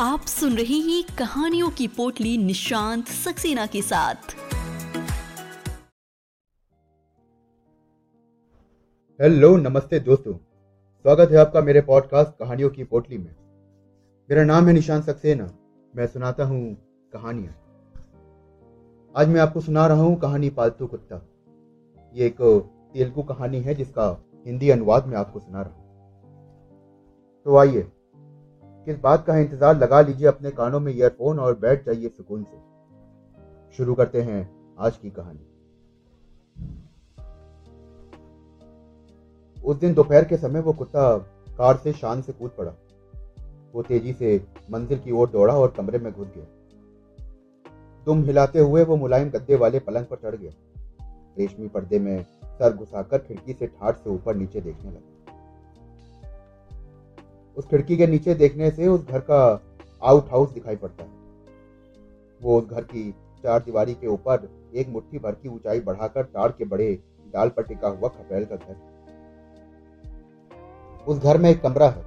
आप सुन रहे हैं कहानियों की पोटली निशांत सक्सेना के साथ। हेलो, नमस्ते दोस्तों। स्वागत है आपका मेरे पॉडकास्ट कहानियों की पोटली में। मेरा नाम है निशांत सक्सेना। मैं सुनाता हूँ कहानियाँ। आज मैं आपको सुना रहा हूँ कहानी पालतू कुत्ता। ये एक तेलुगु कहानी है जिसका हिंदी अनुवाद में आपको सुना रहा हूँ। तो आइए किस बात का इंतज़ार लगा लीजिए अपने कानों में ईयरफोन और बैठ जाइए सुकून से। शुरू करते हैं आज की कहानी। उस दिन दोपहर के समय वो कुत्ता कार से शान से कूद पड़ा। वो तेज़ी से मंजिल की ओर दौड़ा और कमरे में घुस गया। तुम हिलाते हुए वो मुलायम गद्दे वाले पलंग पर चढ़ गया। रेशमी पर्दे में सर घुसाकर खिड़की से ठाट से ऊपर नीचे देखने लगा। उस खिड़की के नीचे देखने से उस घर का आउट हाउस दिखाई पड़ता है। वो उस घर की चार दीवारी के ऊपर एक मुट्ठी भर की ऊंचाई बढ़ाकर ताड़ के बड़े डाल पर टिका हुआ खपेल का घर उस घर में एक कमरा है,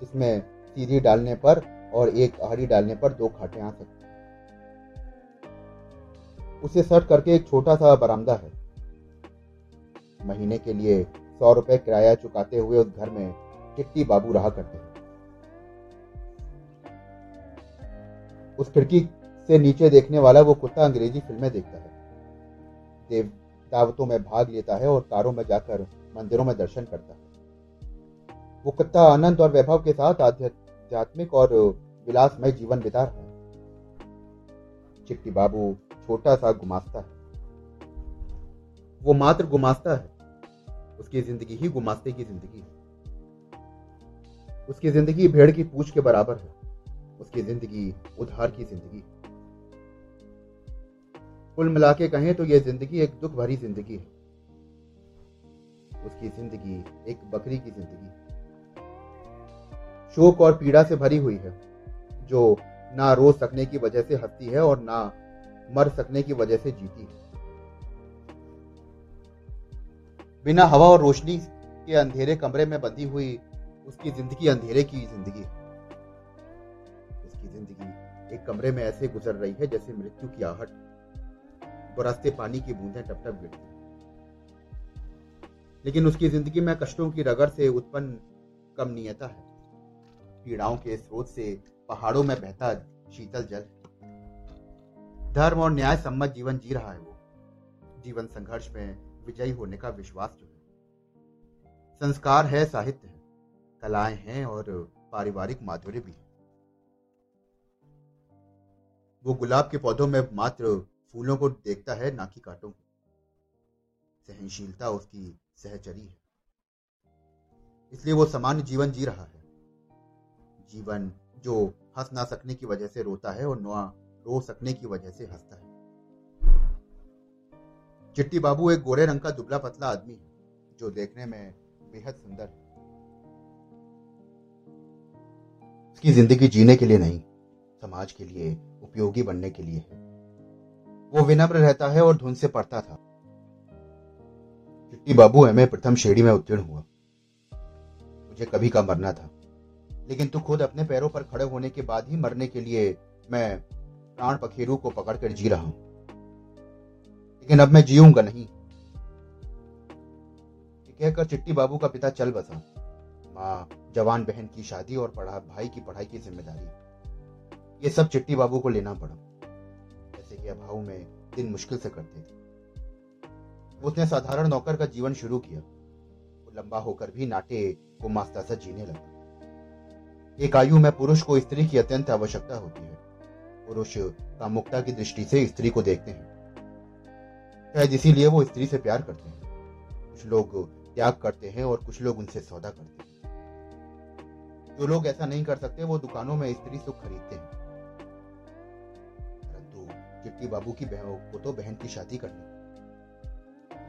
जिसमें सीढ़ी डालने पर और एक आड़ी डालने पर दो खाटे आ सकते उसे सर्ट करके एक छोटा सा बरामदा है। महीने के लिए सौ रुपए किराया चुकाते हुए उस घर में चिट्टी बाबू रहा करते उस खिड़की से नीचे देखने वाला वो कुत्ता अंग्रेज़ी फ़िल्में देखता है। देव दावतों में भाग लेता है और कारों में जाकर मंदिरों में दर्शन करता है। वो कुत्ता आनंद और वैभव के साथ आध्यात्मिक और विलासमय जीवन बिता रहा है। चिट्टी बाबू छोटा सा गुमास्ता है। वो मात्र गुमास्ता है। उसकी ज़िंदगी ही गुमास्ते की ज़िंदगी है। उसकी ज़िंदगी भेड़ की पूछ के बराबर है। उसकी ज़िंदगी उधार की ज़िंदगी। कुल मिला के कहें तो यह ज़िंदगी एक दुख भरी ज़िंदगी है। उसकी ज़िंदगी एक बकरी की ज़िंदगी। शोक और पीड़ा से भरी हुई है, जो ना रो सकने की वजह से हंसती है और ना मर सकने की वजह से जीती है। बिना हवा और रोशनी के अंधेरे कमरे में बंधी हुई उसकी ज़िंदगी अंधेरे की ज़िंदगी। उसकी ज़िंदगी एक कमरे में ऐसे गुजर रही है जैसे मृत्यु की आहट। बरसते पानी की बूंदें टप टप गिरती। लेकिन उसकी ज़िंदगी में कष्टों की रगड़ से उत्पन्न कमनीयता है। पीड़ाओं के स्रोत से पहाड़ों में बहता शीतल जल। धर्म और न्याय सम्मत जीवन जी रहा है वो। जीवन संघर्ष में विजयी होने का विश्वास जो है। संस्कार है साहित्य। कलाएँ हैं और पारिवारिक माधुर्य भी वो गुलाब के पौधों में मात्र फूलों को देखता है, ना कि कांटों को। सहनशीलता उसकी सहचरी है। इसलिए वो सामान्य जीवन जी रहा है। जीवन जो हंस ना सकने की वजह से रोता है और नुआ रो सकने की वजह से हंसता है। चिट्टी बाबू एक गोरे रंग का दुबला पतला आदमी है, जो देखने में बेहद सुंदर है। उसकी ज़िंदगी जीने के लिए नहीं, समाज के लिए, उपयोगी बनने के लिए है। वो विनम्र रहता है और धुन से पढ़ता था। चिट्टी बाबू एम प्रथम श्रेणी में उत्तीर्ण हुआ। मुझे कभी का मरना था। लेकिन तू खुद अपने पैरों पर खड़े होने के बाद ही मरने के लिए मैं प्राण पखेरु को पकड़कर जी रहा हूँ। लेकिन अब मैं जीऊँगा नहीं। कहकर चिट्टी बाबू का पिता चल बसा। जवान बहन की शादी और पढ़ा, भाई की पढ़ाई की ज़िम्मेदारी। ये सब चिट्टी बाबू को लेना पड़ा। जैसे कि अभाव में दिन मुश्किल से करते थे। उसने साधारण नौकर का जीवन शुरू किया। वो लंबा होकर भी नाटे को मास्ता सा जीने लगा। एक आयु में पुरुष को स्त्री की अत्यंत आवश्यकता होती है। पुरुष कामुकता की दृष्टि से स्त्री को देखते हैं। शायद इसीलिए वो स्त्री से प्यार करते हैं। कुछ लोग त्याग करते हैं और कुछ लोग उनसे सौदा करते हैं। जो लोग ऐसा नहीं कर सकते, वो दुकानों में स्त्री सुख खरीदते हैं। परंतु चिट्टी बाबू की बहनों को तो बहन की शादी करनी।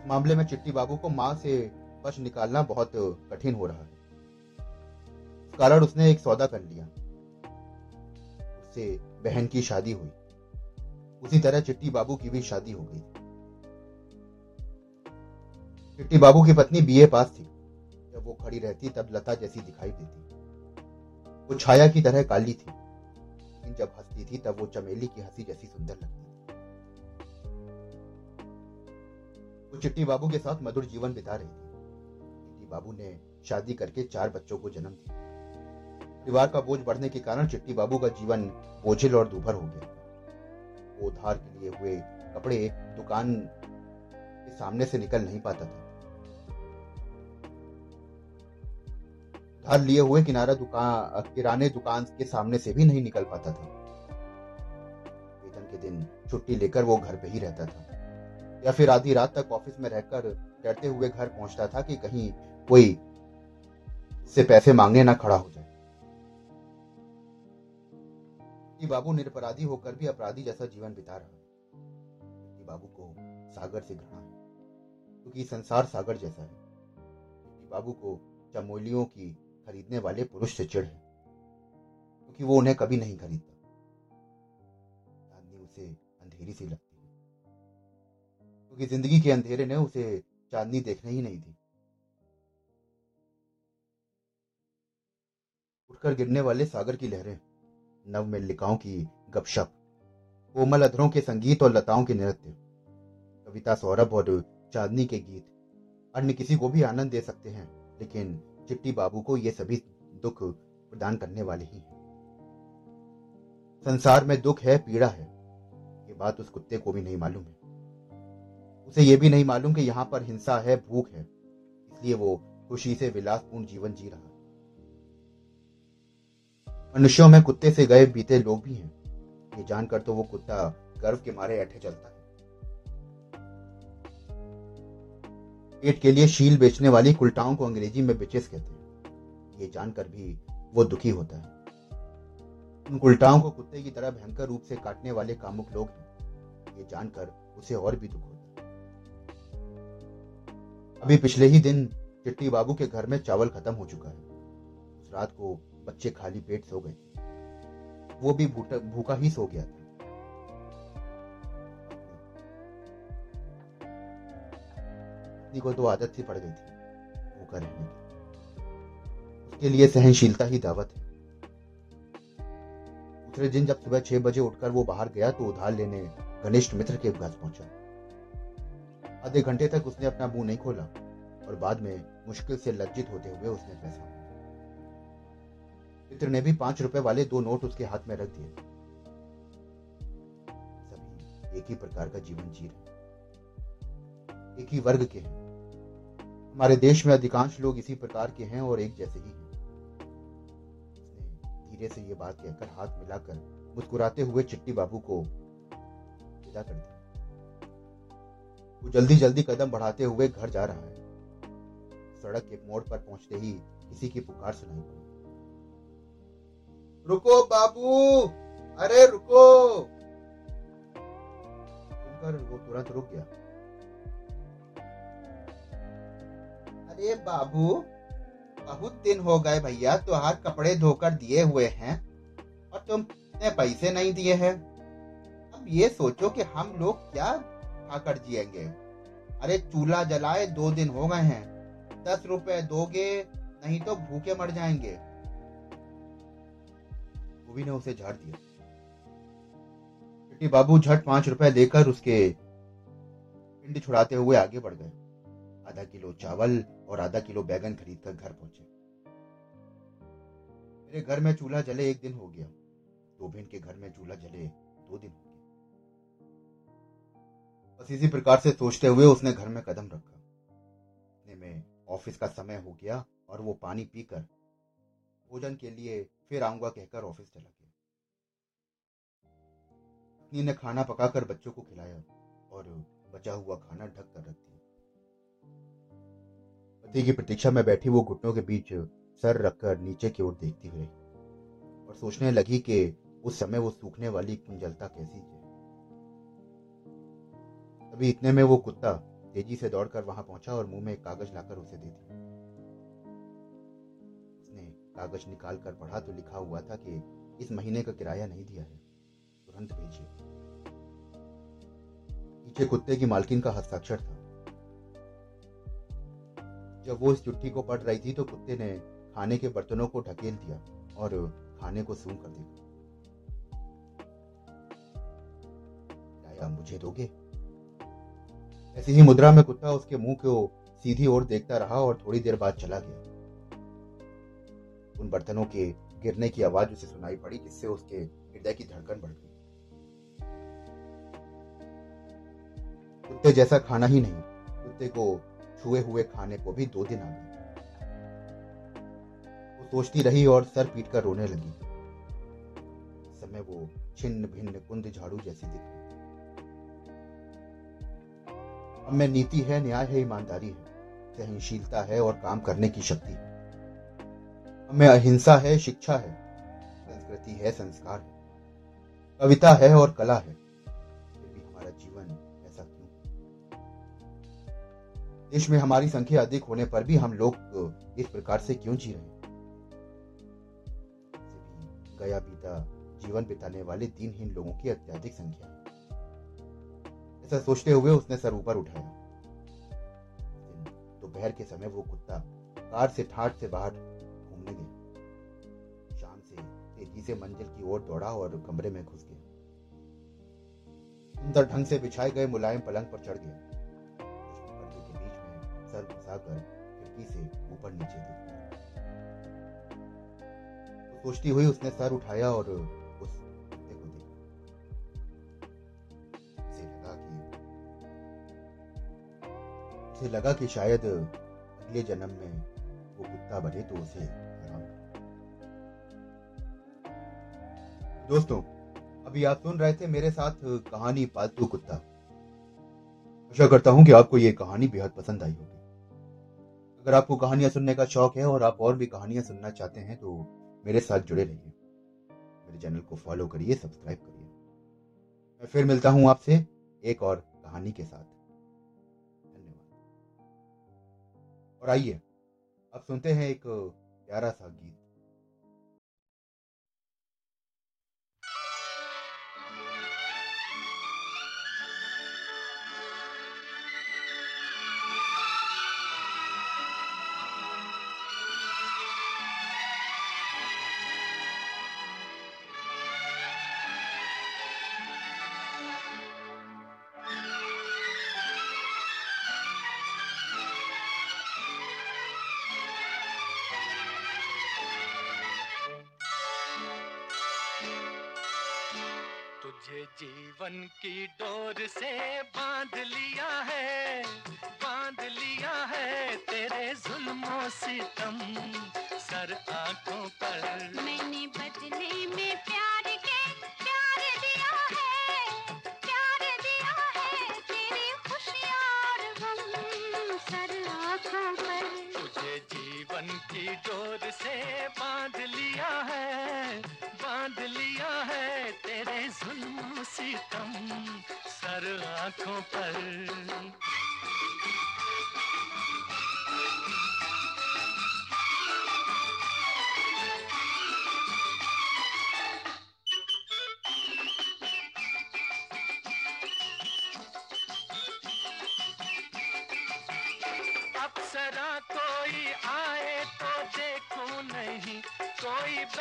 इस मामले में चिट्टी बाबू को माँ से पश निकालना बहुत कठिन हो रहा है। कारण उसने एक सौदा कर लिया। उससे बहन की शादी हुई। उसी तरह चिट्टी बाबू की भी शादी हो गई। चिट्टी बाबू की पत्नी बीए पास थी। जब वो खड़ी रहती, तब लता जैसी दिखाई देती। वो छाया की तरह काली थी। लेकिन जब हंसती थी, तब वो चमेली की हँसी जैसी सुंदर लगती थी। वो चिट्टी बाबू के साथ मधुर जीवन बिता रही थी। चिट्टी बाबू ने शादी करके चार बच्चों को जन्म दिया। परिवार का बोझ बढ़ने के कारण चिट्टी बाबू का जीवन बोझिल और दूभर हो गया। वो उधार के लिए हुए कपड़े दुकान के सामने से निकल नहीं पाता था। उधार लिए हुए किनारा दुकान किराने दुकान के सामने से भी नहीं निकल पाता था। वेतन के दिन छुट्टी लेकर वो घर पे ही रहता था। या फिर आधी रात तक ऑफ़िस में रहकर डरते हुए घर पहुँचता था कि कहीं कोई से पैसे मांगने ना खड़ा हो जाए। बाबू निरपराधी होकर भी अपराधी जैसा जीवन बिता रहा। बाबू को सागर से घृणा है, क्योंकि संसार सागर जैसा है। बाबू को चमोलियों की खरीदने वाले पुरुष से चिड़ है, क्योंकि तो वो उन्हें कभी नहीं खरीदता। चांदनी उसे अंधेरी सी लगती है, क्योंकि तो ज़िंदगी के अंधेरे ने उसे चांदनी देखने ही नहीं दी। उठकर गिरने वाले सागर की लहरें नव मल्लिकाओं की गपशप, कोमल अधरों के संगीत और लताओं के नृत्य, कविता सौरभ और चांदनी के गीत, अन्य किसी को भी आनंद दे सकते हैं, लेकिन चिट्टी बाबू को ये सभी दुख प्रदान करने वाले ही हैं। संसार में दुख है, पीड़ा है, ये बात उस कुत्ते को भी नहीं मालूम है। उसे ये भी नहीं मालूम कि यहाँ पर हिंसा है, भूख है, इसलिए वो खुशी से विलासपूर्ण जीवन जी रहा है। मनुष्यों में कुत्ते से गए बीते लोग भी हैं। ये जानकर तो वो कुत्ता गर्व के मारे ऐठे चलता है। पेट के लिए शील बेचने वाली कुलटाओं को अंग्रेज़ी में बेचेस कहते हैं। ये जानकर भी वो दुखी होता है। उन कुलटाओं को कुत्ते की तरह भयंकर रूप से काटने वाले कामुक लोग हैं। ये जानकर उसे और भी दुख होता है। अभी पिछले ही दिन चिट्टी बाबू के घर में चावल खत्म हो चुका है। उस रात को बच्चे खाली पेट सो गए। वो भी भूखा ही सो गया था। पत्नी को तो आदत सी पड़ गई थी भूखा रहने की। उसके लिए सहनशीलता ही दावत है। दूसरे दिन जब सुबह छह बजे उठकर वो बाहर गया तो उधार लेने घनिष्ठ मित्र के घर पहुँचा। आधे घंटे तक उसने अपना मुँह नहीं खोला और बाद में मुश्किल से लज्जित होते हुए उसने पैसा मित्र ने भी पाँच रुपए वाले दो नोट उसके हाथ में रख दिए। सभी एक ही प्रकार का जीवन जी रहे एक ही वर्ग के हैं। हमारे देश में अधिकांश लोग इसी प्रकार के हैं और एक जैसे ही हैं। धीरे से ये बात कहकर हाथ मिलाकर मुस्कुराते हुए चिट्टी बाबू को विदा कर दिया वो जल्दी जल्दी कदम बढ़ाते हुए घर जा रहा है। सड़क के मोड़ पर पहुँचते ही किसी की पुकार सुनाई पड़ी। रुको बाबू! बाबू बहुत दिन हो गए भैया तुहार कपड़े धोकर दिए हुए हैं और तुम ने पैसे नहीं दिए हैं। अब ये सोचो कि हम लोग क्या खाकर जिएँगे। अरे चूल्हा जलाए, दो दिन हो गए हैं। दस रुपए दोगे, नहीं तो भूखे मर जाएँगे। भूवी ने उसे झाड़ दिया। बाबू झट पाँच रुपए देकर उसके पिंड छुड़ाते हुए आगे बढ़ गए। आधा किलो चावल और आधा किलो बैगन खरीद कर घर पहुँचे। मेरे घर में चूल्हा जले एक दिन हो गया। धोबिन के घर में चूल्हा जले दो दिन हो गए। बस इसी प्रकार से सोचते हुए उसने घर में कदम रखा। इतने में ऑफ़िस का समय हो गया और वो पानी पीकर भोजन के लिए फिर आऊँगा कहकर ऑफ़िस चला गया। पत्नी ने खाना पकाकर बच्चों को खिलाया और बचा हुआ खाना ढक कर रख दिया। पति की प्रतीक्षा में बैठी वो घुटनों के बीच सर रखकर नीचे की ओर देखती हुई और सोचने लगी कि उस समय वो सूखने वाली कुंजलता कैसी है अभी इतने में वो कुत्ता तेज़ी से दौड़कर वहाँ पहुँचा और मुँह में कागज़ लाकर उसे दे दिया। उसने कागज़ निकाल कर पढ़ा तो लिखा हुआ था कि इस महीने का किराया नहीं दिया है, तुरंत भेजिए पीछे कुत्ते की मालकिन का हस्ताक्षर था। जब वो इस चिट्ठी को पढ़ रही थी तो कुत्ते ने खाने के बर्तनों को ढकेल दिया और खाने को सूंघ कर देखा। क्या मुझे दोगे? ऐसी ही मुद्रा में कुत्ता उसके मुँह को सीधी ओर देखता रहा और थोड़ी देर बाद चला गया। उन बर्तनों के गिरने की आवाज़ उसे सुनाई पड़ी, जिससे उसके हृदय की धड़कन बढ़ गई। कुत्ते जैसा खाना ही नहीं, कुत्ते को छुए हुए खाने को भी दो दिन आ गए। वो सोचती रही और सर पीट कर रोने लगी। समय वो छिन्न भिन्न कुंद झाड़ू जैसी दिख रही अब में नीति है, न्याय है, ईमानदारी है, सहनशीलता है और काम करने की शक्ति है। हमें अहिंसा है, शिक्षा है, संस्कृति है, संस्कार है, कविता है और कला है। देश में हमारी संख्या अधिक होने पर भी हम लोग इस प्रकार से क्यों जी रहे हैं? गया बीता, जीवन बिताने वाले दिनहीन लोगों की अत्यधिक संख्या। ऐसा सोचते हुए उसने सर ऊपर उठाया। दोपहर के समय वो कुत्ता कार से ठाट से बाहर घूमने गया। शाम से तेज़ी से मंजिल की ओर दौड़ा और कमरे में घुस गया। सुंदर ढंग से बिछाए गए मुलायम पलंग पर चढ़ गया। सर घुसाकर खिड़की से ऊपर नीचे देखा तो सोचती हुई उसने सर उठाया और उस कुत्ते को देखा उसे लगा कि, उसे लगा कि शायद अगले जन्म में वो कुत्ता बने तो उसे दोस्तों, अभी आप सुन रहे थे मेरे साथ कहानी पालतू कुत्ता। आशा करता हूँ कि आपको ये कहानी बेहद पसंद आई होगी। अगर आपको कहानियाँ सुनने का शौक है और आप और भी कहानियाँ सुनना चाहते हैं तो मेरे साथ जुड़े रहिए। मेरे चैनल को फॉलो करिए, सब्सक्राइब करिए। मैं फिर मिलता हूँ आपसे एक और कहानी के साथ। धन्यवाद। और आइए, अब सुनते हैं एक प्यारा सा गीत। जीवन की डोर से बाँध लिया है बाँध लिया है तेरे जुल्मों सितम सर आँखों पर मैंने बदले में प्यार के प्यार दिया है प्यार दिया है तेरी खुशियाँ और सर आँखों पर तुझे जीवन की डोर से बाँध लिया है बाँध लिया है तेरे जुल्मों सितम सर आँखों पर।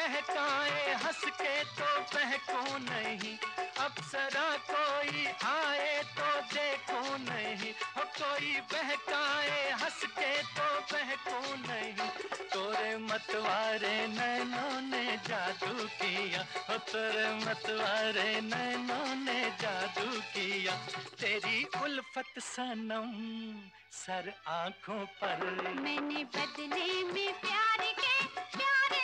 बहकाए हंस के तो बहकूं नहीं। अप्सरा कोई आए तो देखूँ नहीं। हो कोई बहकाए हंस के तो बहकूं नहीं। तोरे मतवारे नैनों ने जादू किया। हो तोरे मतवारे नैनों ने जादू किया। तेरी उल्फत सनम सर आँखों पर। मैंने बदले में प्यार के प्यार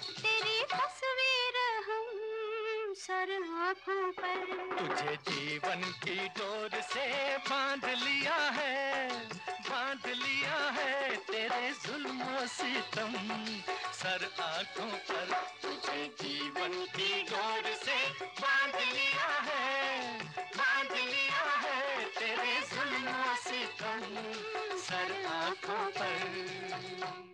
तेरी तस्वीर हम सर आँखों पर। तुझे जीवन की डोर से बाँध लिया है, बाँध लिया है तेरे जुल्मों सितम सर आँखों पर तुझे जीवन की डोर से बाँध लिया है, बाँध लिया है तेरे जुल्मों सितम सर आँखों पर